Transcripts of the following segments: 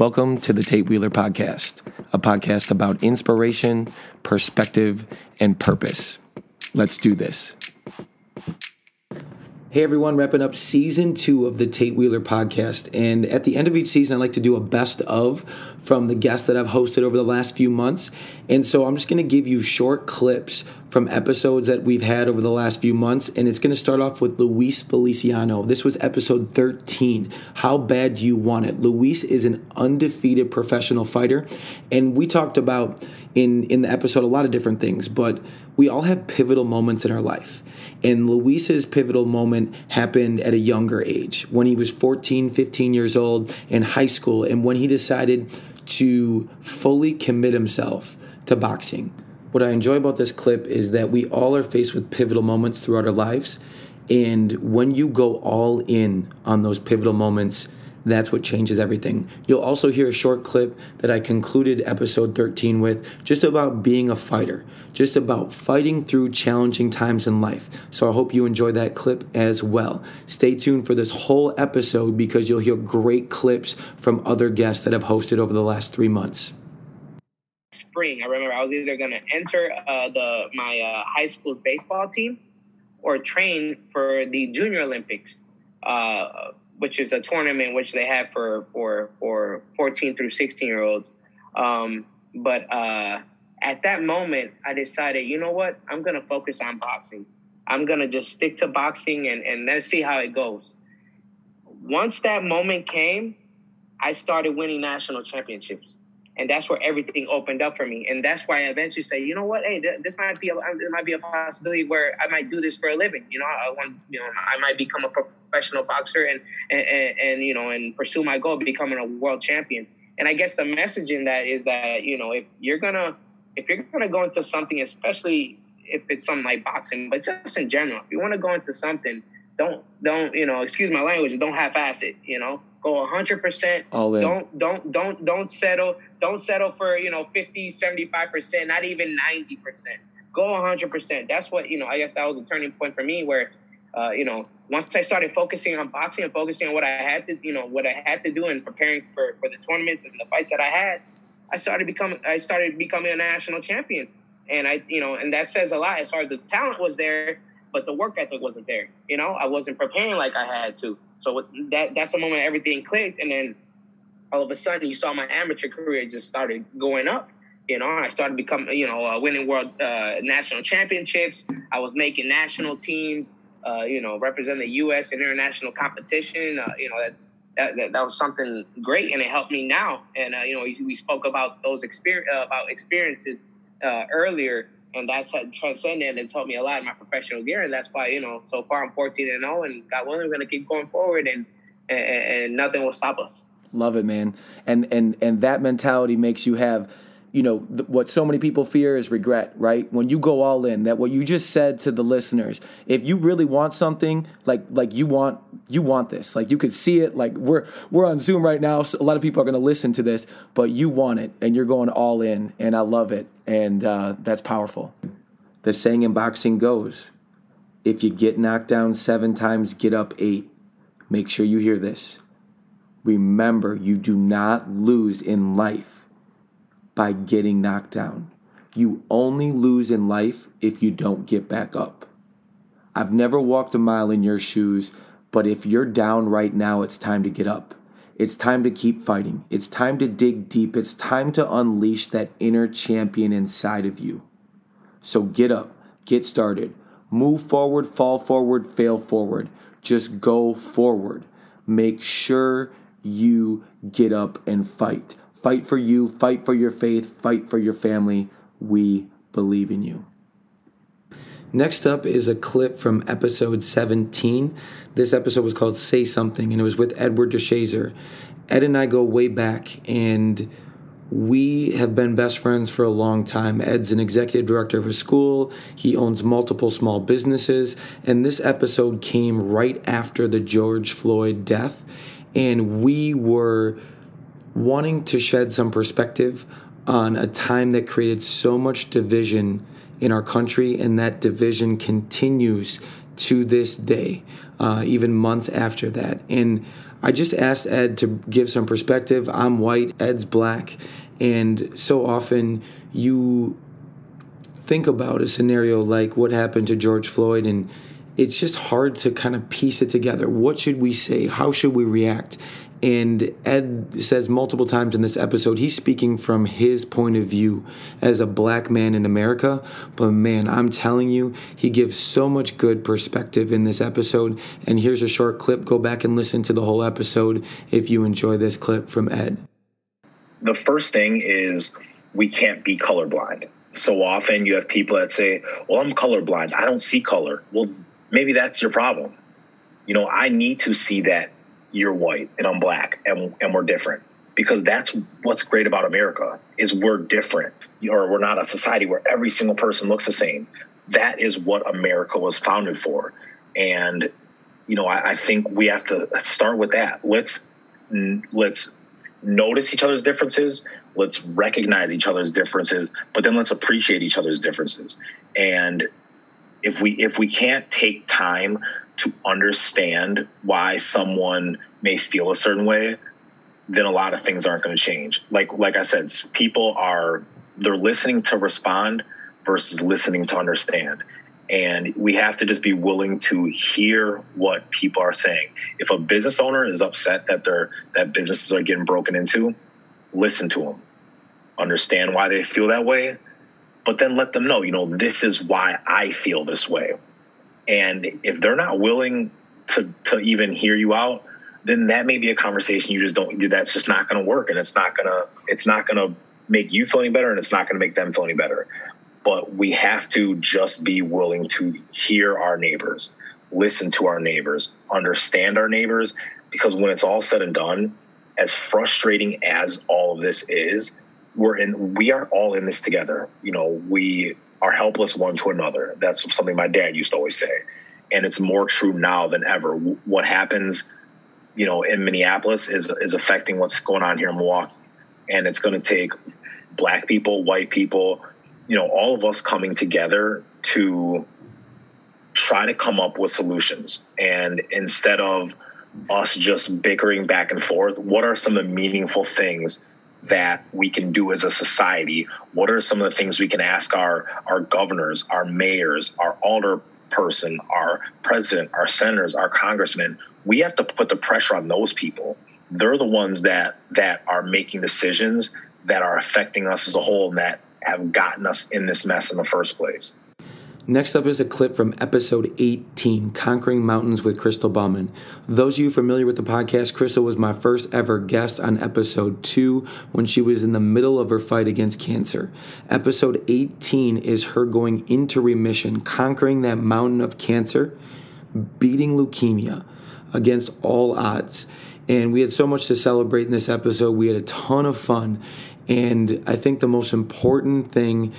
Welcome to the Tate Wheeler Podcast, a podcast about inspiration, perspective, and purpose. Let's do this. Hey everyone, wrapping up season two of the Tate Wheeler podcast. And at the end of each season, I like to do a best of from the guests that I've hosted over the last few months. And so I'm just going to give you short clips from episodes that we've had over the last few months. And it's going to start off with Luis Feliciano. This was episode 13. How bad you want it? Luis is an undefeated professional fighter. And we talked about in, in the episode a lot of different things, but we all have pivotal moments in our life. And Luis's pivotal moment happened at a younger age when he was 14, 15 years old in high school, and when he decided to fully commit himself to boxing. What I enjoy about this clip is that we all are faced with pivotal moments throughout our lives. And when you go all in on those pivotal moments, that's what changes everything. You'll also hear a short clip that I concluded episode 13 with just about being a fighter, just about fighting through challenging times in life. So I hope you enjoy that clip as well. Stay tuned for this whole episode because you'll hear great clips from other guests that I've hosted over the last three months. Spring, I remember I was either going to enter uh, the my uh, high school's baseball team or train for the Junior Olympics. Uh, which is a tournament which they have for for for 14 through 16 year olds. Um, but uh, at that moment, I decided, you know what? I'm gonna focus on boxing. I'm gonna just stick to boxing and and let's see how it goes. Once that moment came, I started winning national championships and that's where everything opened up for me. And that's why I eventually say, you know what, hey, this might be a, uh, this might be a possibility where I might do this for a living. You know, I want, you know, I might become a professional boxer and and, and, and you know and pursue my goal of becoming a world champion. And I guess the message in that is that you know if you're gonna if you're gonna go into something, especially if it's something like boxing, but just in general, if you want to go into something, don't don't you know excuse my language, don't half-ass it. You know, go 100% all in. Don't don't don't don't settle don't settle for you know 50 75% not even 90% go 100% that's what you know i guess that was a turning point for me where uh, you know once i started focusing on boxing and focusing on what i had to you know what i had to do and preparing for for the tournaments and the fights that i had i started becoming i started becoming a national champion. And i you know and that says a lot as far as the talent was there but the work ethic wasn't there. You know i wasn't preparing like i had to so that that's the moment everything clicked, and then all of a sudden you saw my amateur career just started going up. You know, I started becoming, you know, uh, winning world uh, national championships. I was making national teams. Uh, you know, representing the U.S. in international competition. Uh, you know, that's that, that, that, was something great, and it helped me now. And uh, you know, we, we, spoke about those experience uh, about experiences earlier and that's transcendent. It's helped me a lot in my professional gear, and that's why you know so far I'm 14 and 0, and God willing, we're gonna keep going forward, and, and and nothing will stop us. Love it, man, and and and that mentality makes you have you know th- what so many people fear is regret right? When you go all in that what you just said to the listeners if you really want something like like you want you want this. Like you could see it. Like we're we're on zoom right now so a lot of people are going to listen to this but you want it and you're going all in and i love it and uh, that's powerful. The saying in boxing goes if you get knocked down seven times get up eight. Make sure you hear this. Remember you do not lose in life by getting knocked down. You only lose in life if you don't get back up. I've never walked a mile in your shoes, but if you're down right now, it's time to get up. It's time to keep fighting. It's time to dig deep. It's time to unleash that inner champion inside of you. So get up, get started, move forward, fall forward, fail forward. Just go forward. Make sure you get up and fight. Fight for you, fight for your faith, fight for your family. We believe in you. Next up is a clip from episode 17. This episode was called Say Something, and it was with Edward DeShazer. Ed and I go way back, and we have been best friends for a long time. Ed's an executive director of a school, he owns multiple small businesses, and this episode came right after the George Floyd death. And we were wanting to shed some perspective on a time that created so much division in our country, and that division continues to this day, uh, even months after that. And I just asked Ed to give some perspective. I'm white, Ed's black, and so often you think about a scenario like what happened to George Floyd and it's just hard to kind of piece it together. What should we say? How should we react? And Ed says multiple times in this episode, he's speaking from his point of view as a black man in America. But man, I'm telling you, he gives so much good perspective in this episode. And here's a short clip. Go back and listen to the whole episode if you enjoy this clip from Ed. The first thing is we can't be colorblind. So often you have people that say, Well, I'm colorblind. I don't see color. Well, maybe that's your problem. You know, I need to see that you're white and I'm black and, and we're different because that's what's great about America is we're different or we're not a society where every single person looks the same. That is what America was founded for. And, you know, I, I think we have to start with that. Let's, let's notice each other's differences. Let's recognize each other's differences, but then let's appreciate each other's differences. And if we, if we can't take time to understand why someone may feel a certain way, then a lot of things aren't going to change. Like like I said, people are they're listening to respond versus listening to understand. And we have to just be willing to hear what people are saying. If a business owner is upset that their that businesses are getting broken into, listen to them. Understand why they feel that way, but then let them know, you know, this is why I feel this way. And if they're not willing to to even hear you out, then that may be a conversation you just don't that's just not going to work and it's not going to it's not to make you feel any better and it's not going to make them feel any better. But we have to just be willing to hear our neighbors, listen to our neighbors, understand our neighbors because when it's all said and done, as frustrating as all of this is, we're in we are all in this together. You know, we are helpless one to another. That's something my dad used to always say. And it's more true now than ever. What happens, you know, in Minneapolis is is affecting what's going on here in Milwaukee. And it's going to take black people, white people, you know, all of us coming together to try to come up with solutions. And instead of us just bickering back and forth, what are some of the meaningful things that we can do as a society? What are some of the things we can ask our our governors, our mayors, our alder person, our president, our senators, our congressmen? We have to put the pressure on those people. They're the ones that that are making decisions that are affecting us as a whole and that have gotten us in this mess in the first place. Next up is a clip from episode 18, Conquering Mountains with Crystal Bauman. Those of you familiar with the podcast, Crystal was my first ever guest on episode 2 when she was in the middle of her fight against cancer. Episode 18 is her going into remission, conquering that mountain of cancer, beating leukemia against all odds. And we had so much to celebrate in this episode. We had a ton of fun. And I think the most important thing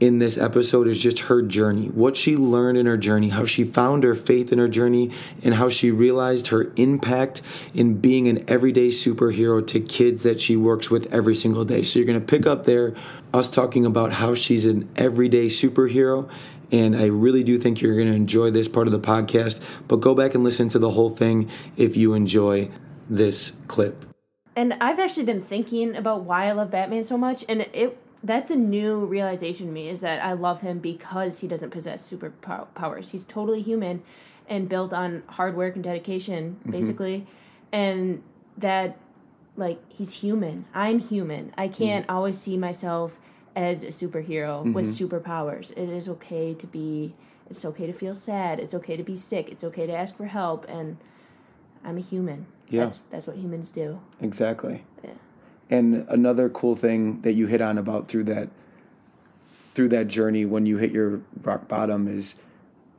in this episode is just her journey, what she learned in her journey, how she found her faith in her journey, and how she realized her impact in being an everyday superhero to kids that she works with every single day. So you're going to pick up there us talking about how she's an everyday superhero. And I really do think you're going to enjoy this part of the podcast. But go back and listen to the whole thing if you enjoy this clip. And I've actually been thinking about why I love Batman so much. And it that's a new realization to me is that I love him because he doesn't possess superpowers. He's totally human and built on hard work and dedication, mm-hmm. basically. And that, like, he's human. I'm human. I can't mm-hmm. always see myself as a superhero mm-hmm. with superpowers. It is okay to be, it's okay to feel sad. It's okay to be sick. It's okay to ask for help. And I'm a human. Yeah. That's, that's what humans do. Exactly. Yeah. And another cool thing that you hit on about through that through that journey when you hit your rock bottom is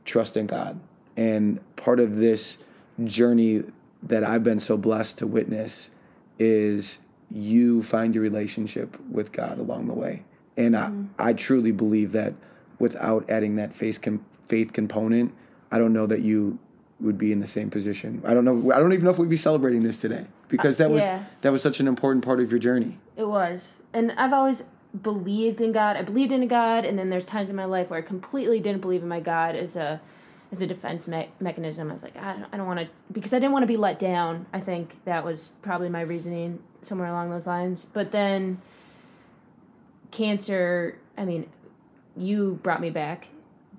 trust in God. And part of this journey that I've been so blessed to witness is you find your relationship with God along the way. And mm-hmm. I, I truly believe that without adding that faith com- faith component, I don't know that you would be in the same position. I don't know. I don't even know if we'd be celebrating this today because that was yeah. that was such an important part of your journey. It was, and I've always believed in God. I believed in a God, and then there's times in my life where I completely didn't believe in my God as a as a defense me- mechanism. I was like, ah, I don't, I don't want to, because I didn't want to be let down. I think that was probably my reasoning somewhere along those lines. But then cancer, I mean, you brought me back,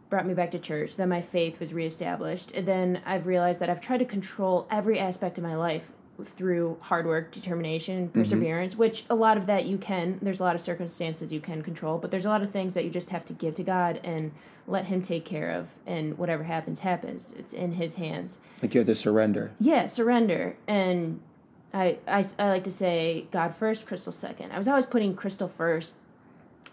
brought me back to church. Then my faith was reestablished. And then I've realized that I've tried to control every aspect of my life through hard work, determination, perseverance, mm-hmm. which a lot of that you can. There's a lot of circumstances you can control, but there's a lot of things that you just have to give to God and let Him take care of. And whatever happens, happens. It's in His hands. Like you have to surrender. Yeah, surrender. And I, I, I like to say God first, Crystal second. I was always putting Crystal first,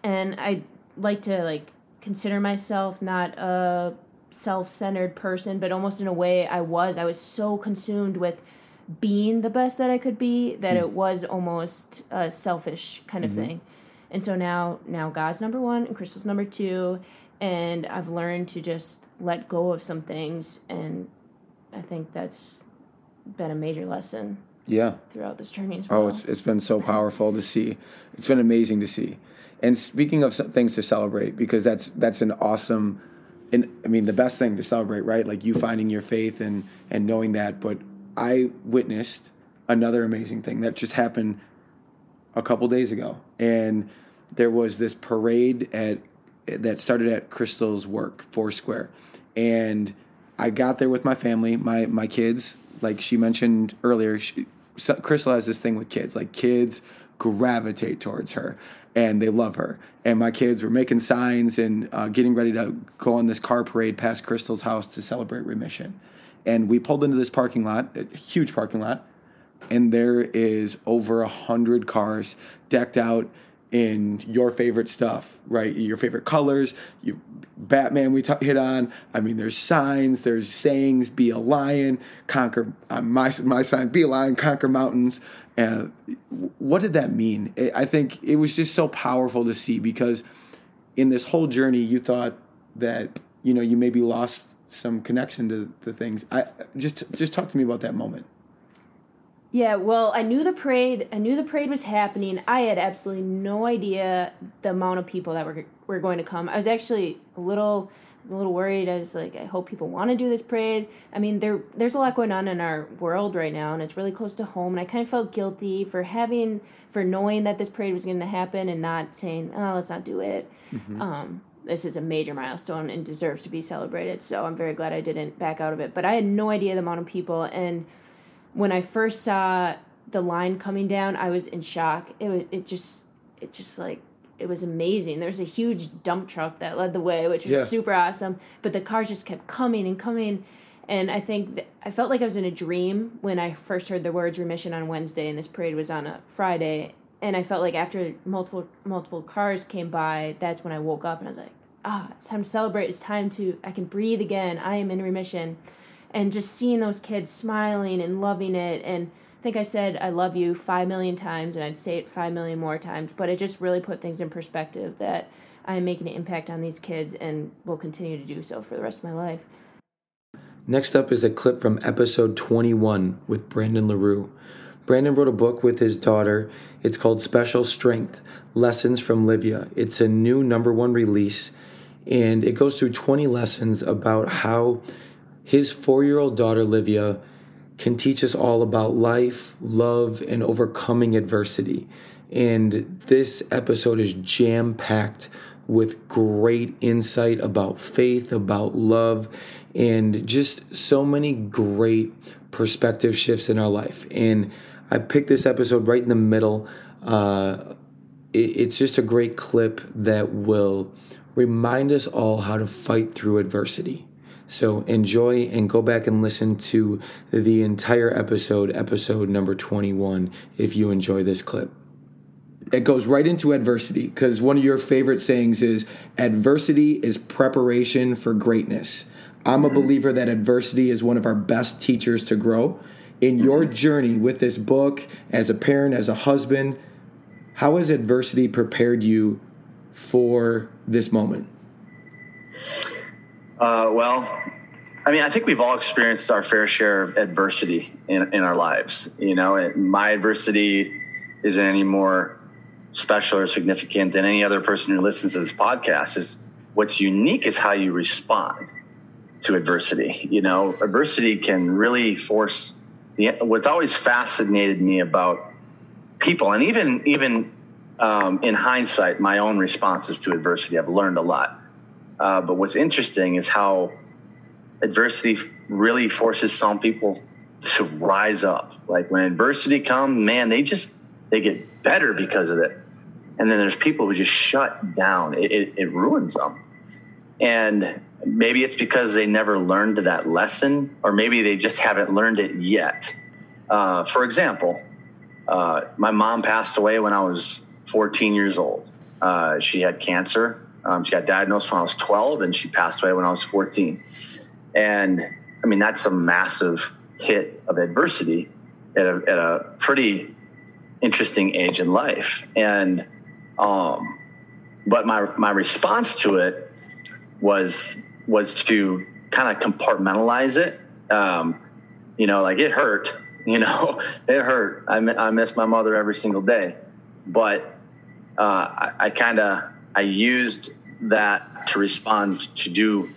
and I like to like consider myself not a self-centered person, but almost in a way I was. I was so consumed with being the best that I could be that mm. it was almost a selfish kind of mm-hmm. thing. And so now now God's number 1 and Crystal's number 2 and I've learned to just let go of some things and I think that's been a major lesson. Yeah. Throughout this journey. Oh, well. Oh, it's it's been so powerful to see. It's been amazing to see. And speaking of things to celebrate because that's that's an awesome and I mean the best thing to celebrate, right? Like you finding your faith and and knowing that, but I witnessed another amazing thing that just happened a couple days ago, and there was this parade at that started at Crystal's work, Foursquare, and I got there with my family, my my kids. Like she mentioned earlier, she, Crystal has this thing with kids. Like kids gravitate towards her, and they love her. And my kids were making signs and uh, getting ready to go on this car parade past Crystal's house to celebrate remission. And we pulled into this parking lot, a huge parking lot, and there is over a hundred cars decked out in your favorite stuff, right? Your favorite colors. You, Batman, we t- hit on. I mean, there's signs, there's sayings. Be a lion, conquer. Uh, my my sign. Be a lion, conquer mountains. And what did that mean? I think it was just so powerful to see because in this whole journey, you thought that you know you maybe lost some connection to the things. I just just talk to me about that moment. Yeah, well, I knew the parade. I knew the parade was happening. I had absolutely no idea the amount of people that were were going to come. I was actually a little a little worried. I was like, I hope people want to do this parade. I mean, there there's a lot going on in our world right now, and it's really close to home. And I kind of felt guilty for having for knowing that this parade was going to happen and not saying, oh, let's not do it. Mm-hmm. Um, this is a major milestone and deserves to be celebrated. So I'm very glad I didn't back out of it. But I had no idea the amount of people. And when I first saw the line coming down, I was in shock. It was, it just, it just like, it was amazing. There was a huge dump truck that led the way, which was yeah. super awesome. But the cars just kept coming and coming. And I think I felt like I was in a dream when I first heard the words remission on Wednesday and this parade was on a Friday and I felt like after multiple multiple cars came by, that's when I woke up and I was like, ah, oh, it's time to celebrate. It's time to I can breathe again. I am in remission, and just seeing those kids smiling and loving it, and I think I said I love you five million times, and I'd say it five million more times. But it just really put things in perspective that I am making an impact on these kids and will continue to do so for the rest of my life. Next up is a clip from episode 21 with Brandon LaRue. Brandon wrote a book with his daughter. It's called Special Strength Lessons from Livia. It's a new number one release, and it goes through 20 lessons about how his four year old daughter, Livia, can teach us all about life, love, and overcoming adversity. And this episode is jam packed with great insight about faith, about love, and just so many great perspective shifts in our life. And I picked this episode right in the middle. Uh, it, it's just a great clip that will remind us all how to fight through adversity. So enjoy and go back and listen to the entire episode, episode number 21, if you enjoy this clip. It goes right into adversity because one of your favorite sayings is adversity is preparation for greatness. I'm a believer that adversity is one of our best teachers to grow in your journey with this book as a parent, as a husband, how has adversity prepared you for this moment? Uh, well, I mean, I think we've all experienced our fair share of adversity in, in our lives. You know, my adversity isn't any more special or significant than any other person who listens to this podcast. Is what's unique is how you respond. to adversity. You know, adversity can really force the, what's always fascinated me about people, and even even um, in hindsight, my own responses to adversity, I've learned a lot. Uh, but what's interesting is how adversity really forces some people to rise up. Like when adversity comes, man, they just they get better because of it. And then there's people who just shut down. It, it, it ruins them. And maybe it's because they never learned that lesson, or maybe they just haven't learned it yet. Uh, for example, uh, my mom passed away when I was 14 years old. Uh, she had cancer. Um, she got diagnosed when I was 12, and she passed away when I was 14. And I mean, that's a massive hit of adversity at a, at a pretty interesting age in life. And, um, but my, my response to it was, was to kind of compartmentalize it. Um, you know, like it hurt, you know, it hurt. I, I miss my mother every single day, but, uh, I, I kind of, I used that to respond to do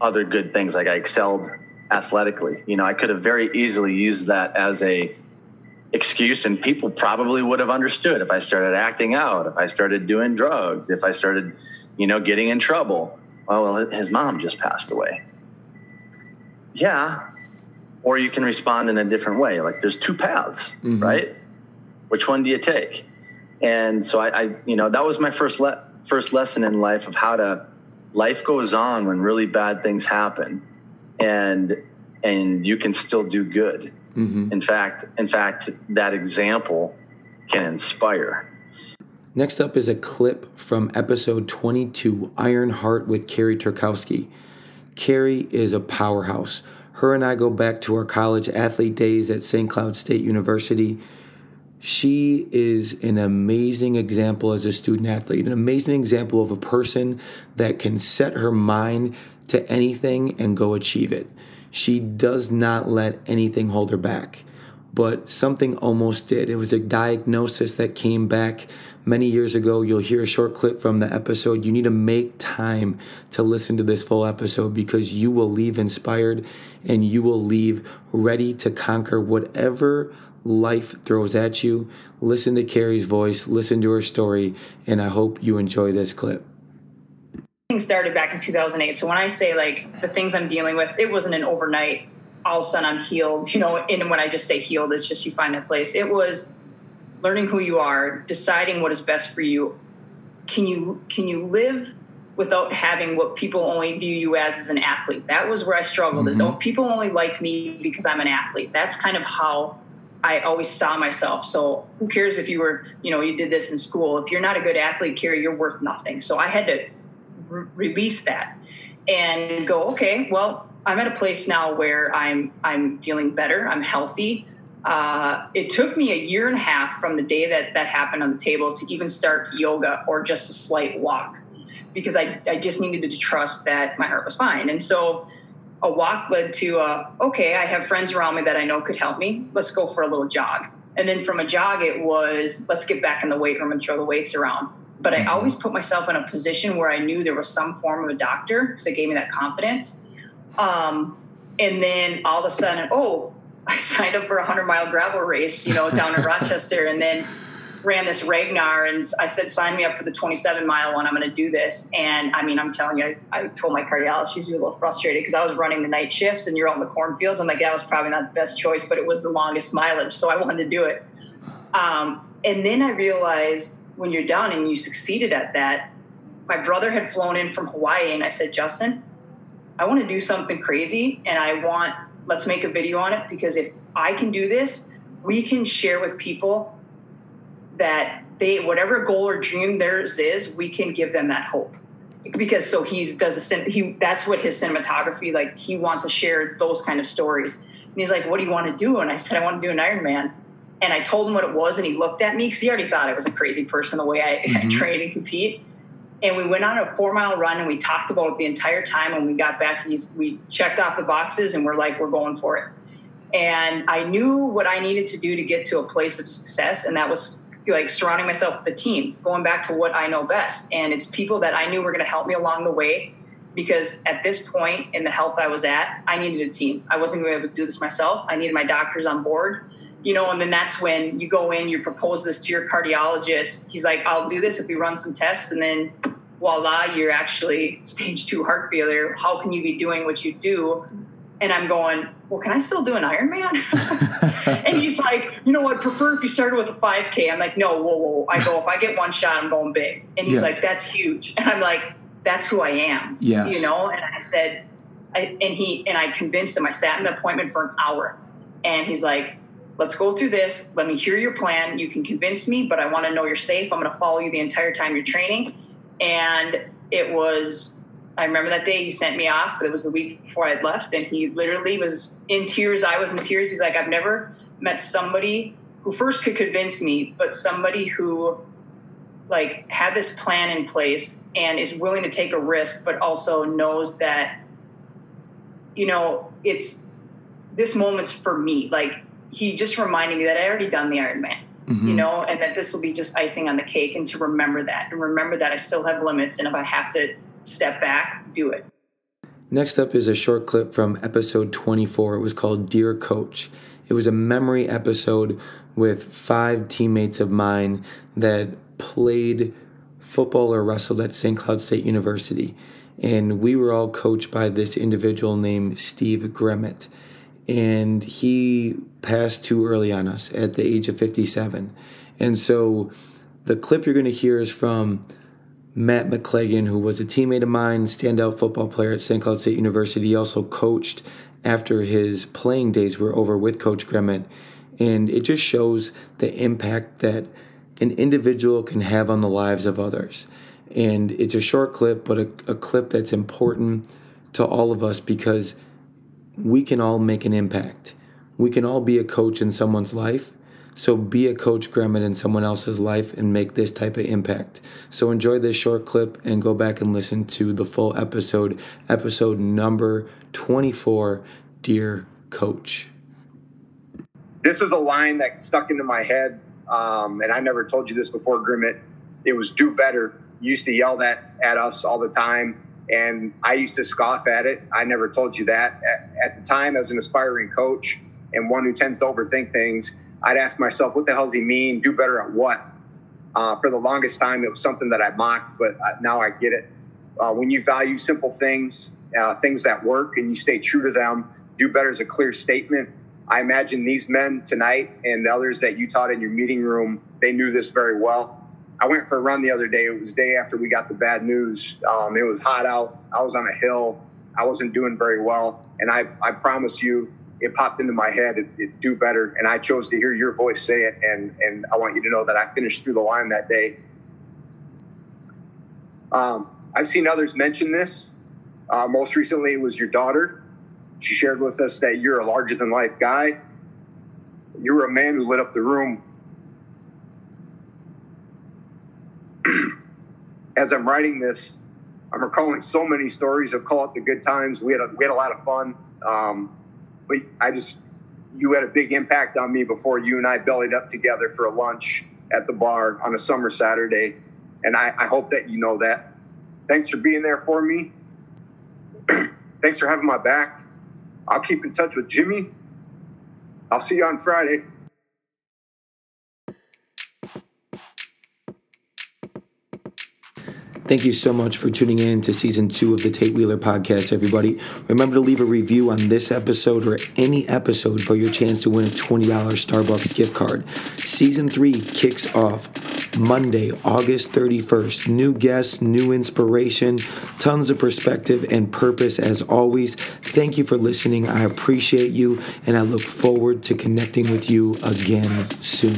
other good things. Like I excelled athletically. You know, I could have very easily used that as a excuse and people probably would have understood if I started acting out, if I started doing drugs, if I started, you know, getting in trouble. Oh, well, his mom just passed away. Yeah. Or you can respond in a different way. Like there's two paths, mm-hmm. right? Which one do you take? And so I, I you know, that was my first le- first lesson in life of how to life goes on when really bad things happen and and you can still do good. Mm-hmm. In fact, in fact, that example can inspire. Next up is a clip from episode 22, Iron Heart with Carrie Turkowski. Carrie is a powerhouse. Her and I go back to our college athlete days at St. Cloud State University. She is an amazing example as a student athlete, an amazing example of a person that can set her mind to anything and go achieve it. She does not let anything hold her back. But something almost did. It was a diagnosis that came back many years ago. You'll hear a short clip from the episode. You need to make time to listen to this full episode because you will leave inspired and you will leave ready to conquer whatever life throws at you. Listen to Carrie's voice, listen to her story, and I hope you enjoy this clip started back in 2008. So when I say like the things I'm dealing with, it wasn't an overnight, all of a sudden I'm healed, you know, and when I just say healed, it's just you find that place. It was learning who you are, deciding what is best for you. Can you, can you live without having what people only view you as as an athlete? That was where I struggled mm-hmm. is, oh, people only like me because I'm an athlete. That's kind of how I always saw myself. So who cares if you were, you know, you did this in school. If you're not a good athlete, Carrie, you're worth nothing. So I had to re- release that and go, okay, well, I'm at a place now where I'm I'm feeling better. I'm healthy. Uh, it took me a year and a half from the day that that happened on the table to even start yoga or just a slight walk because I, I just needed to trust that my heart was fine. And so a walk led to a, okay, I have friends around me that I know could help me. Let's go for a little jog. And then from a jog, it was let's get back in the weight room and throw the weights around but I always put myself in a position where I knew there was some form of a doctor because it gave me that confidence. Um, and then all of a sudden, oh, I signed up for a hundred mile gravel race, you know, down in Rochester, and then ran this Ragnar, and I said, sign me up for the 27 mile one. I'm going to do this. And I mean, I'm telling you, I, I told my cardiologist she's a little frustrated because I was running the night shifts, and you're out in the cornfields. I'm like, that was probably not the best choice, but it was the longest mileage, so I wanted to do it. Um, and then I realized when you're done and you succeeded at that, my brother had flown in from Hawaii and I said, Justin, I want to do something crazy and I want, let's make a video on it because if I can do this, we can share with people that they, whatever goal or dream theirs is, we can give them that hope. Because so he's does a he that's what his cinematography like he wants to share those kind of stories. And he's like, "What do you want to do?" And I said, "I want to do an Iron Man and I told him what it was, and he looked at me because he already thought I was a crazy person the way I, mm-hmm. I train and compete. And we went on a four mile run, and we talked about it the entire time. and we got back, we checked off the boxes, and we're like, we're going for it. And I knew what I needed to do to get to a place of success, and that was like surrounding myself with a team, going back to what I know best. And it's people that I knew were going to help me along the way. because at this point in the health I was at, I needed a team. I wasn't going to be able to do this myself. I needed my doctors on board, you know, and then that's when you go in, you propose this to your cardiologist. He's like, I'll do this if we run some tests. And then voila, you're actually stage two heart failure. How can you be doing what you do? And I'm going, well, can I still do an Ironman? and he's like, you know what? Prefer if you started with a 5K. I'm like, no, whoa, whoa. I go, if I get one shot, I'm going big. And he's Yeah. like, that's huge. And I'm like, that's who I am. Yes. You know? And I said, I, and he, and I convinced him, I sat in the appointment for an hour. And he's like, let's go through this. Let me hear your plan. You can convince me, but I want to know you're safe. I'm going to follow you the entire time you're training. And it was, I remember that day he sent me off. It was the week before I'd left, and he literally was in tears. I was in tears. He's like, I've never met somebody who first could convince me, but somebody who like had this plan in place and is willing to take a risk, but also knows that, you know, it's this moment's for me. Like he just reminded me that I already done the Ironman you mm-hmm. know, and that this will be just icing on the cake, and to remember that, and remember that I still have limits, and if I have to step back, do it. Next up is a short clip from episode 24. It was called Dear Coach. It was a memory episode with five teammates of mine that played football or wrestled at St. Cloud State University. And we were all coached by this individual named Steve Grimmett. And he passed too early on us at the age of 57. And so the clip you're going to hear is from Matt McClagan, who was a teammate of mine, standout football player at St. Cloud State University. He also coached after his playing days were over with Coach Grimmett. And it just shows the impact that an individual can have on the lives of others. And it's a short clip, but a, a clip that's important to all of us because we can all make an impact. We can all be a coach in someone's life. So be a coach Grimmett in someone else's life and make this type of impact. So enjoy this short clip and go back and listen to the full episode, episode number 24, Dear Coach. this is a line that stuck into my head, um, and I never told you this before, Grimmett. It was "do better." You used to yell that at us all the time, and I used to scoff at it. I never told you that at, at the time, as an aspiring coach and one who tends to overthink things. I'd ask myself, "What the hell does he mean? Do better at what?" Uh, for the longest time, it was something that I mocked, but now I get it. Uh, when you value simple things, uh, things that work, and you stay true to them, do better is a clear statement. I imagine these men tonight and the others that you taught in your meeting room, they knew this very well. I went for a run the other day. It was the day after we got the bad news. Um, it was hot out. I was on a hill. I wasn't doing very well. And I, I promise you, it popped into my head, it, it do better. And I chose to hear your voice say it. And, and I want you to know that I finished through the line that day. Um, I've seen others mention this. Uh, most recently, it was your daughter. She shared with us that you're a larger than life guy. You were a man who lit up the room. As I'm writing this, I'm recalling so many stories of call it the good times. We had a, we had a lot of fun. Um, but I just, you had a big impact on me before you and I bellied up together for a lunch at the bar on a summer Saturday. And I, I hope that you know that. Thanks for being there for me. Thanks for having my back. I'll keep in touch with Jimmy. I'll see you on Friday. Thank you so much for tuning in to season two of the Tate Wheeler podcast, everybody. Remember to leave a review on this episode or any episode for your chance to win a $20 Starbucks gift card. Season three kicks off Monday, August 31st. New guests, new inspiration, tons of perspective and purpose as always. Thank you for listening. I appreciate you and I look forward to connecting with you again soon.